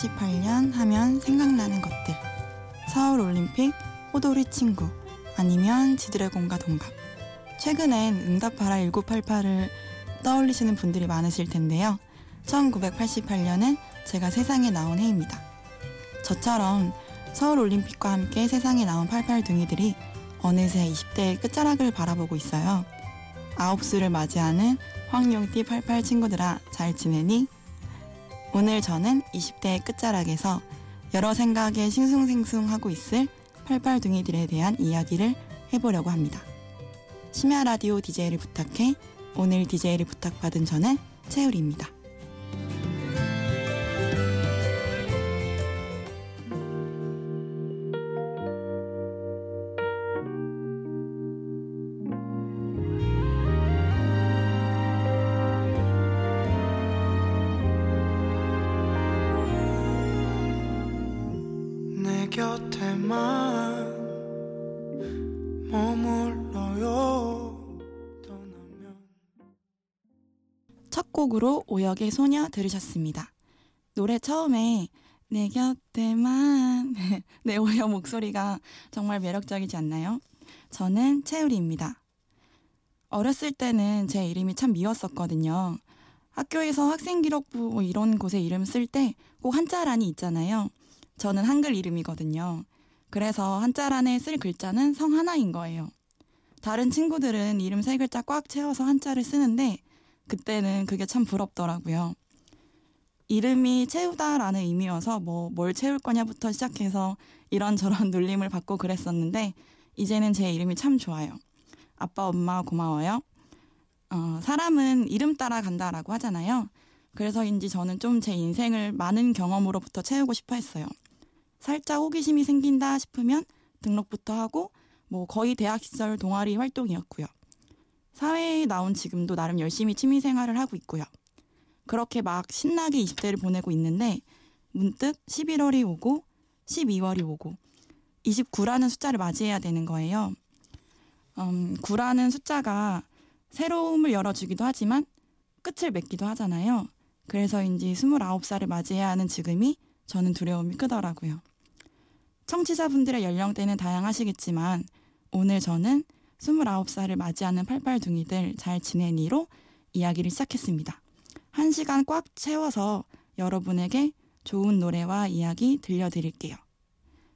1988년 하면 생각나는 것들. 서울 올림픽, 호돌이 친구, 아니면 지드래곤과 동갑. 최근엔 응답하라 1988을 떠올리시는 분들이 많으실 텐데요. 1988년은 제가 세상에 나온 해입니다. 저처럼 서울 올림픽과 함께 세상에 나온 88둥이들이 어느새 20대의 끝자락을 바라보고 있어요. 아홉 수를 맞이하는 황용띠 88 친구들아 잘 지내니? 오늘 저는 20대의 끝자락에서 여러 생각에 싱숭생숭하고 있을 88둥이들에 대한 이야기를 해보려고 합니다. 심야 라디오 DJ를 부탁해 오늘 DJ를 부탁받은 저는 채울입니다. 곡으로 오역의 소녀 들으셨습니다. 노래 처음에 내 곁에만 내 오역 목소리가 정말 매력적이지 않나요? 저는 채우리입니다. 어렸을 때는 제 이름이 참 미웠었거든요. 학교에서 학생기록부 뭐 이런 곳에 이름 쓸 때 꼭 한자란이 있잖아요. 저는 한글 이름이거든요. 그래서 한자란에 쓸 글자는 성 하나인 거예요. 다른 친구들은 이름 세 글자 꽉 채워서 한자를 쓰는데 그때는 그게 참 부럽더라고요. 이름이 채우다라는 의미여서 뭐 뭘 채울 거냐부터 시작해서 이런저런 놀림을 받고 그랬었는데 이제는 제 이름이 참 좋아요. 아빠, 엄마 고마워요. 어, 사람은 이름 따라 간다라고 하잖아요. 그래서인지 저는 좀 제 인생을 많은 경험으로부터 채우고 싶어 했어요. 살짝 호기심이 생긴다 싶으면 등록부터 하고 뭐 거의 대학 시절 동아리 활동이었고요. 사회에 나온 지금도 나름 열심히 취미 생활을 하고 있고요. 그렇게 막 신나게 20대를 보내고 있는데 문득 11월이 오고 12월이 오고 29라는 숫자를 맞이해야 되는 거예요. 음, 9라는 숫자가 새로움을 열어주기도 하지만 끝을 맺기도 하잖아요. 그래서인지 29살을 맞이해야 하는 지금이 저는 두려움이 크더라고요. 청취자분들의 연령대는 다양하시겠지만 오늘 저는 29살을 맞이하는 팔팔둥이들 잘 지내니로 이야기를 시작했습니다. 한 시간 꽉 채워서 여러분에게 좋은 노래와 이야기 들려드릴게요.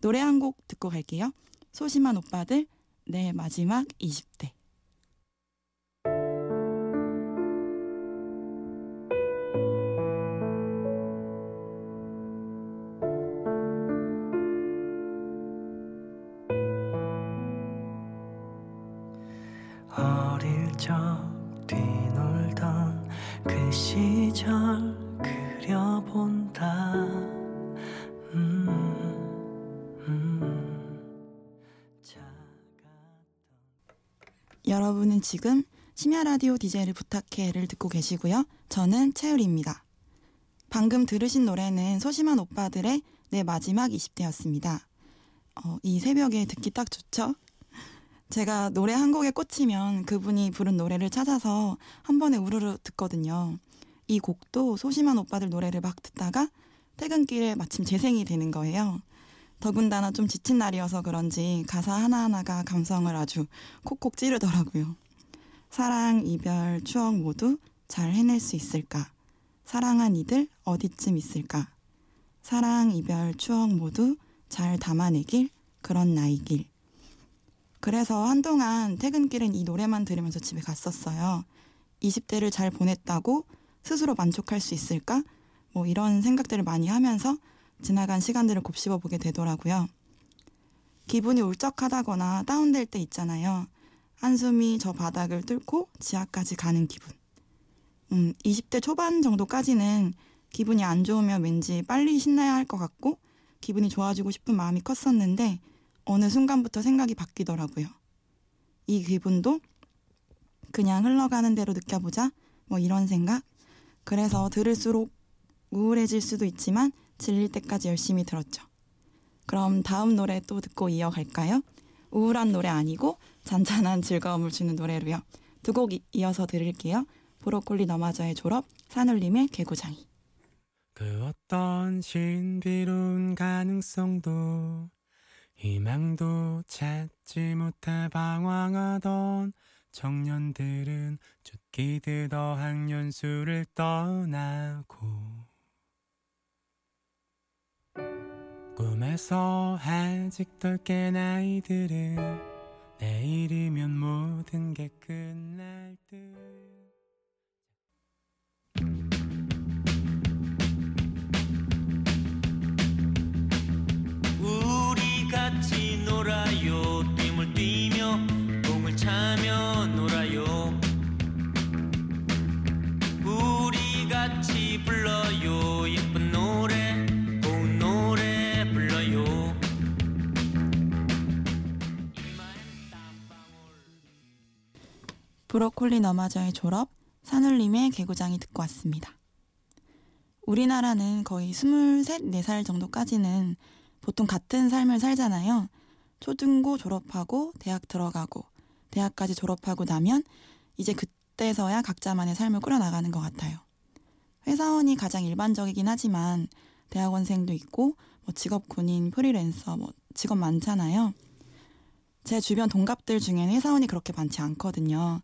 노래 한 곡 듣고 갈게요. 소심한 오빠들, 내 마지막 20대. 여러분은 지금 심야 라디오 DJ를 부탁해를 듣고 계시고요. 저는 채율입니다. 방금 들으신 노래는 소심한 오빠들의 내 마지막 20대였습니다. 어, 이 새벽에 듣기 딱 좋죠? 제가 노래 한 곡에 꽂히면 그분이 부른 노래를 찾아서 한 번에 우르르 듣거든요. 이 곡도 소심한 오빠들 노래를 막 듣다가 퇴근길에 마침 재생이 되는 거예요. 더군다나 좀 지친 날이어서 그런지 가사 하나하나가 감성을 아주 콕콕 찌르더라고요. 사랑, 이별, 추억 모두 잘 해낼 수 있을까? 사랑한 이들 어디쯤 있을까? 사랑, 이별, 추억 모두 잘 담아내길 그런 나이길. 그래서 한동안 퇴근길은 이 노래만 들으면서 집에 갔었어요. 20대를 잘 보냈다고 스스로 만족할 수 있을까? 뭐 이런 생각들을 많이 하면서 지나간 시간들을 곱씹어 보게 되더라고요. 기분이 울적하다거나 다운될 때 있잖아요. 한숨이 저 바닥을 뚫고 지하까지 가는 기분. 음, 20대 초반 정도까지는 기분이 안 좋으면 왠지 빨리 신나야 할 것 같고 기분이 좋아지고 싶은 마음이 컸었는데 어느 순간부터 생각이 바뀌더라고요. 이 기분도 그냥 흘러가는 대로 느껴보자 뭐 이런 생각. 그래서 들을수록 우울해질 수도 있지만 질릴 때까지 열심히 들었죠. 그럼 다음 노래 또 듣고 이어갈까요? 우울한 노래 아니고 잔잔한 즐거움을 주는 노래로요. 두 곡 이어서 들을게요. 브로콜리 너마저의 졸업, 산울림의 개구장이. 그 어떤 신비로운 가능성도 희망도 찾지 못해 방황하던 청년들은 쫓기듯 어학연수를 떠나고 꿈에서 아직 덜깬 아이들은 내일이면 모든 게 끝날 듯 브로콜리 너마저의 졸업, 산울림의 개구장이 듣고 왔습니다. 우리나라는 거의 23, 4살 정도까지는 보통 같은 삶을 살잖아요. 초중고 졸업하고 대학 들어가고 대학까지 졸업하고 나면 이제 그때서야 각자만의 삶을 꾸려나가는 것 같아요. 회사원이 가장 일반적이긴 하지만 대학원생도 있고 뭐 직업 군인, 프리랜서 뭐 직업 많잖아요. 제 주변 동갑들 중에는 회사원이 그렇게 많지 않거든요.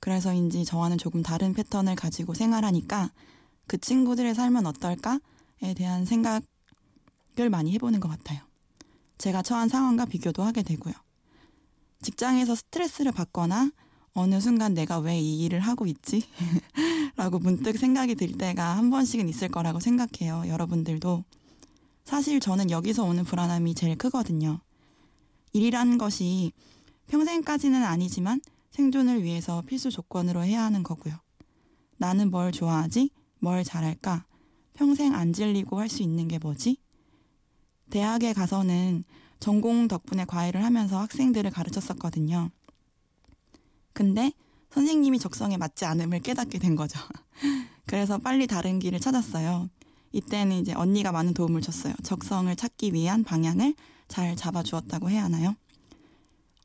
그래서인지 저와는 조금 다른 패턴을 가지고 생활하니까 그 친구들의 삶은 어떨까에 대한 생각을 많이 해보는 것 같아요. 제가 처한 상황과 비교도 하게 되고요. 직장에서 스트레스를 받거나 어느 순간 내가 왜 이 일을 하고 있지? 라고 문득 생각이 들 때가 한 번씩은 있을 거라고 생각해요. 여러분들도. 사실 저는 여기서 오는 불안함이 제일 크거든요. 일이라는 것이 평생까지는 아니지만 생존을 위해서 필수 조건으로 해야 하는 거고요. 나는 뭘 좋아하지? 뭘 잘할까? 평생 안 질리고 할 수 있는 게 뭐지? 대학에 가서는 전공 덕분에 과외를 하면서 학생들을 가르쳤었거든요. 근데 선생님이 적성에 맞지 않음을 깨닫게 된 거죠. 그래서 빨리 다른 길을 찾았어요. 이때는 이제 언니가 많은 도움을 줬어요. 적성을 찾기 위한 방향을 잘 잡아주었다고 해야 하나요?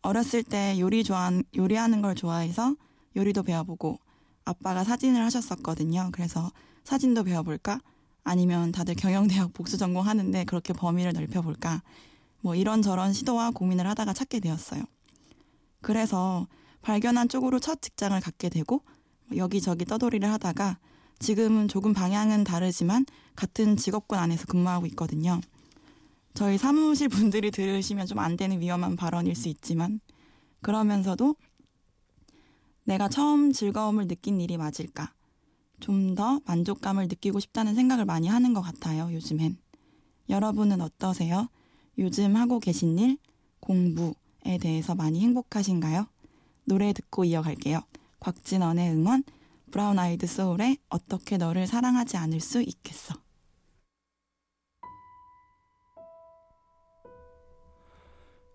어렸을 때 요리 좋아 요리하는 걸 좋아해서 요리도 배워보고 아빠가 사진을 하셨었거든요. 그래서 사진도 배워볼까? 아니면 다들 경영대학 복수 전공하는데 그렇게 범위를 넓혀볼까? 뭐 이런저런 시도와 고민을 하다가 찾게 되었어요. 그래서 발견한 쪽으로 첫 직장을 갖게 되고 여기저기 떠돌이를 하다가 지금은 조금 방향은 다르지만 같은 직업군 안에서 근무하고 있거든요. 저희 사무실 분들이 들으시면 좀 안 되는 위험한 발언일 수 있지만 그러면서도 내가 처음 즐거움을 느낀 일이 맞을까? 좀 더 만족감을 느끼고 싶다는 생각을 많이 하는 것 같아요, 요즘엔. 여러분은 어떠세요? 요즘 하고 계신 일, 공부에 대해서 많이 행복하신가요? 노래 듣고 이어갈게요. 곽진원의 응원, 브라운 아이드 소울의 어떻게 너를 사랑하지 않을 수 있겠어.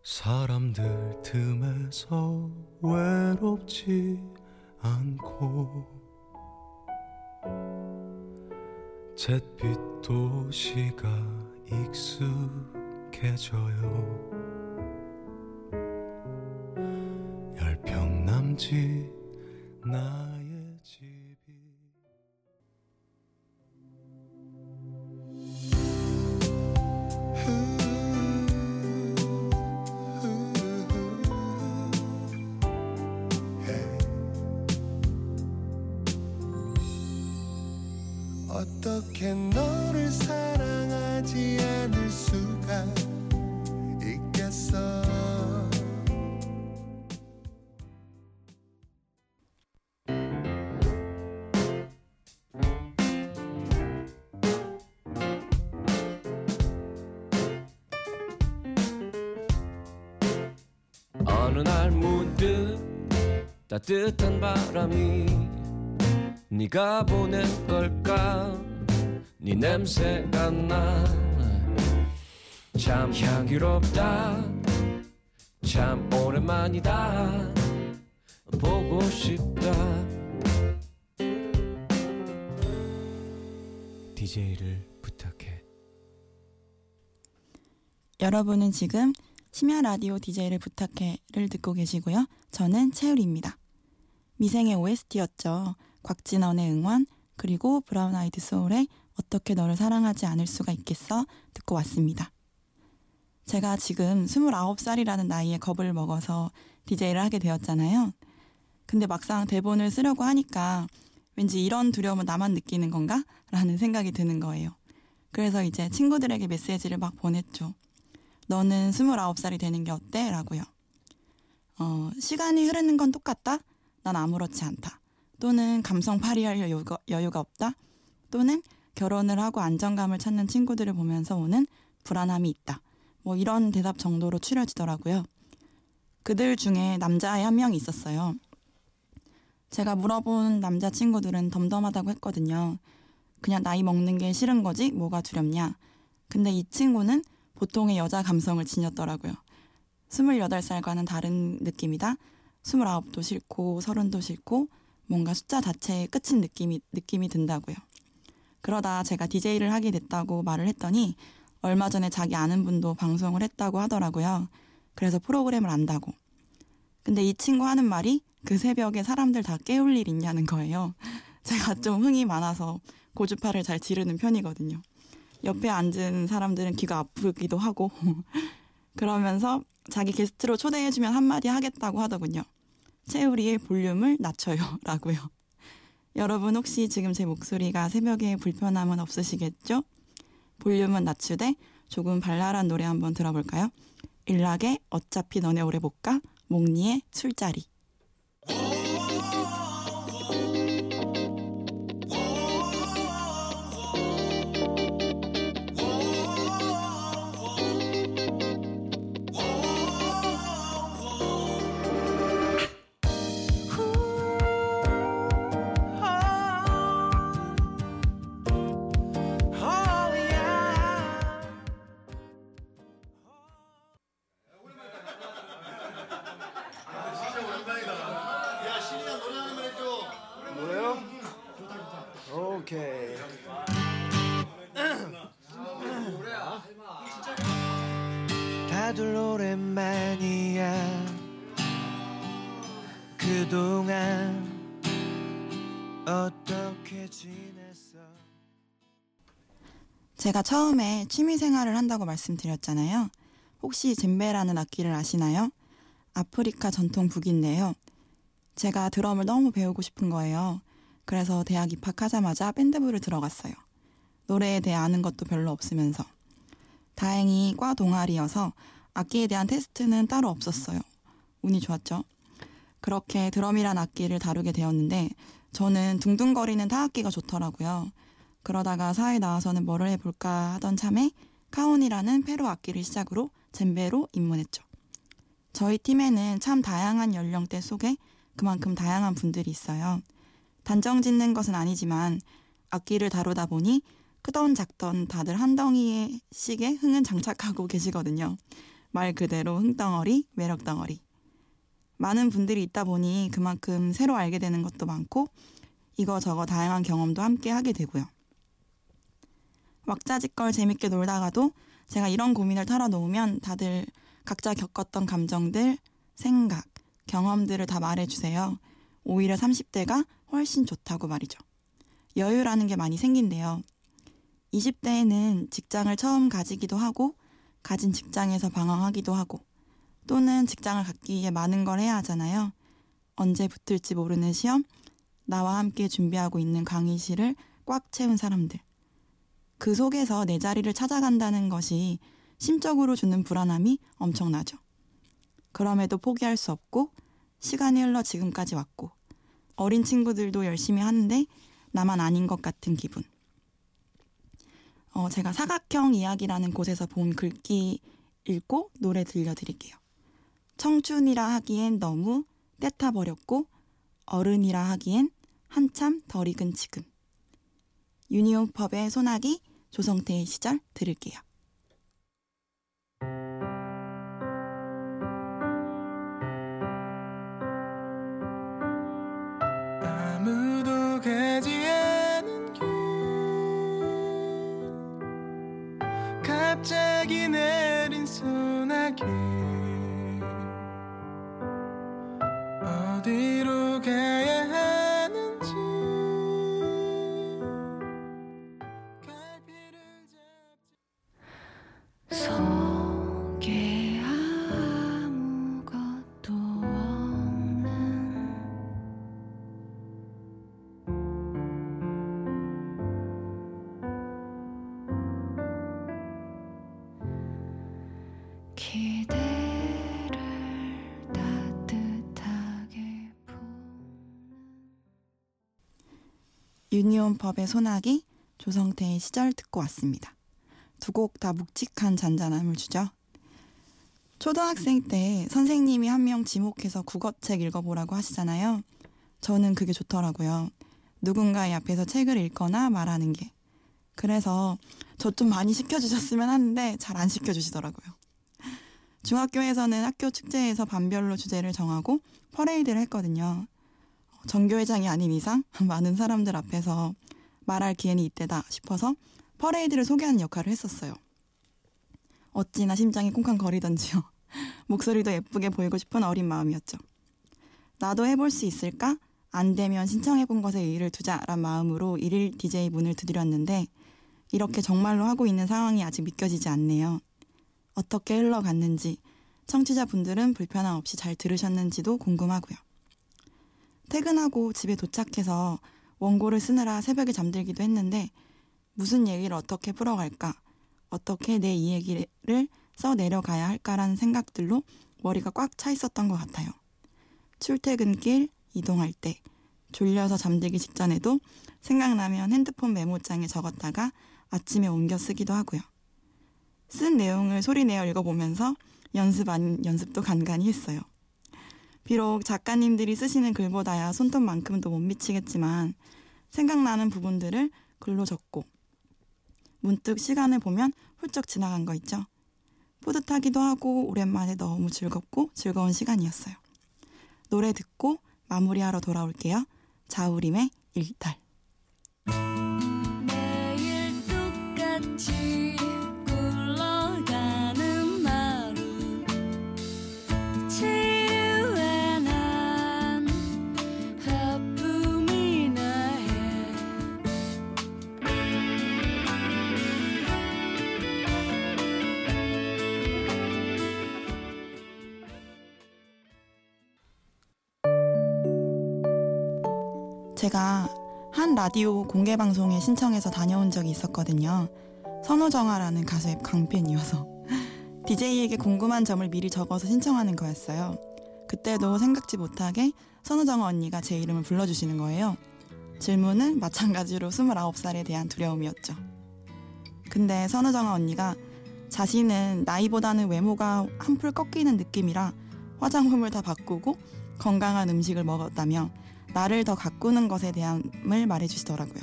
사람들 틈에서 외롭지 않고 잿빛 도시가 익숙해져요. 열평 남지 나 어떻게 너를 사랑하지 않을 수가 있겠어. 어느 날 문득 따뜻한 바람이 네가 보낸 걸까 네 냄새가 나참 향기롭다 참 오랜만이다 보고 싶다 DJ를 부탁해 여러분은 지금 심야 라디오 DJ를 부탁해를 듣고 계시고요. 저는 채울입니다. 미생의 OST였죠. 곽진원의 응원 그리고 브라운 아이드 소울의 어떻게 너를 사랑하지 않을 수가 있겠어? 듣고 왔습니다. 제가 지금 29살이라는 나이에 겁을 먹어서 DJ를 하게 되었잖아요. 근데 막상 대본을 쓰려고 하니까 왠지 이런 두려움은 나만 느끼는 건가? 라는 생각이 드는 거예요. 그래서 이제 친구들에게 메시지를 막 보냈죠. 너는 29살이 되는 게 어때? 라고요. 어, 시간이 흐르는 건 똑같다? 난 아무렇지 않다. 또는 감성 발휘할 여유가, 여유가 없다? 또는 결혼을 하고 안정감을 찾는 친구들을 보면서 오는 불안함이 있다. 뭐 이런 대답 정도로 추려지더라고요. 그들 중에 남자애 한 명이 있었어요. 제가 물어본 남자친구들은 덤덤하다고 했거든요. 그냥 나이 먹는 게 싫은 거지 뭐가 두렵냐. 근데 이 친구는 보통의 여자 감성을 지녔더라고요. 28살과는 다른 느낌이다. 29도 싫고 30도 싫고 뭔가 숫자 자체에 끝인 느낌이 느낌이 든다고요. 그러다 제가 DJ를 하게 됐다고 말을 했더니 얼마 전에 자기 아는 분도 방송을 했다고 하더라고요. 그래서 프로그램을 안다고. 근데 이 친구 하는 말이 그 새벽에 사람들 다 깨울 일 있냐는 거예요. 제가 좀 흥이 많아서 고주파를 잘 지르는 편이거든요. 옆에 앉은 사람들은 귀가 아프기도 하고 그러면서 자기 게스트로 초대해주면 한마디 하겠다고 하더군요. 채우리의 볼륨을 낮춰요 라고요. 여러분 혹시 지금 제 목소리가 새벽에 불편함은 없으시겠죠? 볼륨은 낮추되 조금 발랄한 노래 한번 들어볼까요? 일락의 어차피 너네 오래 못 가, 몽니의 술자리. 어떻게 지냈어? 제가 처음에 취미 생활을 한다고 말씀드렸잖아요. 혹시 젬베라는 악기를 아시나요? 아프리카 전통 북인데요. 제가 드럼을 너무 배우고 싶은 거예요. 그래서 대학 입학하자마자 밴드부를 들어갔어요. 노래에 대해 아는 것도 별로 없으면서. 다행히 과 동아리여서 악기에 대한 테스트는 따로 없었어요. 운이 좋았죠. 그렇게 드럼이란 악기를 다루게 되었는데 저는 둥둥거리는 타악기가 좋더라고요. 그러다가 사회 나와서는 뭐를 해볼까 하던 참에 카온이라는 페루 악기를 시작으로 젬베로 입문했죠. 저희 팀에는 참 다양한 연령대 속에 그만큼 다양한 분들이 있어요. 단정 짓는 것은 아니지만 악기를 다루다 보니 크던 작던 다들 한 덩이씩의 흥은 장착하고 계시거든요. 말 그대로 흥덩어리, 매력덩어리. 많은 분들이 있다 보니 그만큼 새로 알게 되는 것도 많고 이거저거 다양한 경험도 함께 하게 되고요. 왁자지껄 재밌게 놀다가도 제가 이런 고민을 털어놓으면 다들 각자 겪었던 감정들, 생각, 경험들을 다 말해주세요. 오히려 30대가 훨씬 좋다고 말이죠. 여유라는 게 많이 생긴대요. 20대에는 직장을 처음 가지기도 하고, 가진 직장에서 방황하기도 하고, 또는 직장을 갖기 위해 많은 걸 해야 하잖아요. 언제 붙을지 모르는 시험, 나와 함께 준비하고 있는 강의실을 꽉 채운 사람들. 그 속에서 내 자리를 찾아간다는 것이 심적으로 주는 불안함이 엄청나죠. 그럼에도 포기할 수 없고 시간이 흘러 지금까지 왔고 어린 친구들도 열심히 하는데 나만 아닌 것 같은 기분. 어, 제가 사각형 이야기라는 곳에서 본 글귀 읽고 노래 들려드릴게요. 청춘이라 하기엔 너무 떼타버렸고 어른이라 하기엔 한참 덜 익은 지금. 유니온펍의 소나기 조성태의 시절 들을게요. 어 유니온법의 소나기, 조성태의 시절 듣고 왔습니다. 두 곡 다 묵직한 잔잔함을 주죠. 초등학생 때 선생님이 한 명 지목해서 국어책 읽어보라고 하시잖아요. 저는 그게 좋더라고요. 누군가의 앞에서 책을 읽거나 말하는 게. 그래서 저 좀 많이 시켜주셨으면 하는데 잘 안 시켜주시더라고요. 중학교에서는 학교 축제에서 반별로 주제를 정하고 퍼레이드를 했거든요. 전교회장이 아닌 이상 많은 사람들 앞에서 말할 기회는 이때다 싶어서 퍼레이드를 소개하는 역할을 했었어요. 어찌나 심장이 쿵쾅거리던지요. 목소리도 예쁘게 보이고 싶은 어린 마음이었죠. 나도 해볼 수 있을까? 안 되면 신청해본 것에 의의를 두자란 마음으로 일일 DJ 문을 두드렸는데 이렇게 정말로 하고 있는 상황이 아직 믿겨지지 않네요. 어떻게 흘러갔는지 청취자분들은 불편함 없이 잘 들으셨는지도 궁금하고요. 퇴근하고 집에 도착해서 원고를 쓰느라 새벽에 잠들기도 했는데 무슨 얘기를 어떻게 풀어갈까, 어떻게 내 이 얘기를 써 내려가야 할까라는 생각들로 머리가 꽉 차 있었던 것 같아요. 출퇴근길, 이동할 때, 졸려서 잠들기 직전에도 생각나면 핸드폰 메모장에 적었다가 아침에 옮겨 쓰기도 하고요. 쓴 내용을 소리내어 읽어보면서 연습 아닌 연습도 간간히 했어요. 비록 작가님들이 쓰시는 글보다야 손톱만큼도 못 미치겠지만 생각나는 부분들을 글로 적고 문득 시간을 보면 훌쩍 지나간 거 있죠. 뿌듯하기도 하고 오랜만에 너무 즐겁고 즐거운 시간이었어요. 노래 듣고 마무리하러 돌아올게요. 자우림의 일탈. 제가 한 라디오 공개 방송에 신청해서 다녀온 적이 있었거든요. 선우정아라는 가수의 강팬이어서 DJ에게 궁금한 점을 미리 적어서 신청하는 거였어요. 그때도 생각지 못하게 선우정아 언니가 제 이름을 불러주시는 거예요. 질문은 마찬가지로 29살에 대한 두려움이었죠. 근데 선우정아 언니가 자신은 나이보다는 외모가 한풀 꺾이는 느낌이라 화장품을 다 바꾸고 건강한 음식을 먹었다며 나를 더 가꾸는 것에 대함을 말해주시더라고요.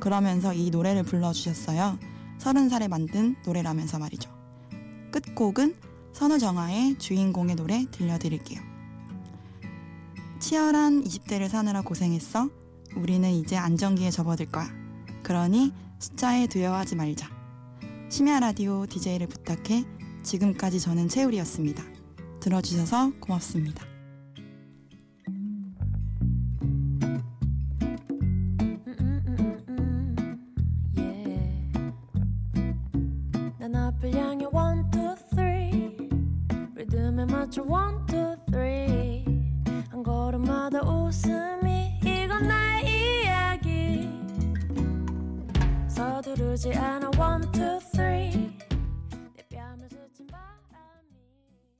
그러면서 이 노래를 불러주셨어요. 서른 살에 만든 노래라면서 말이죠. 끝곡은 선우정아의 주인공의 노래 들려드릴게요. 치열한 20대를 사느라 고생했어. 우리는 이제 안정기에 접어들 거야. 그러니 숫자에 두려워하지 말자. 심야 라디오 DJ를 부탁해 지금까지 저는 채울이었습니다. 들어주셔서 고맙습니다.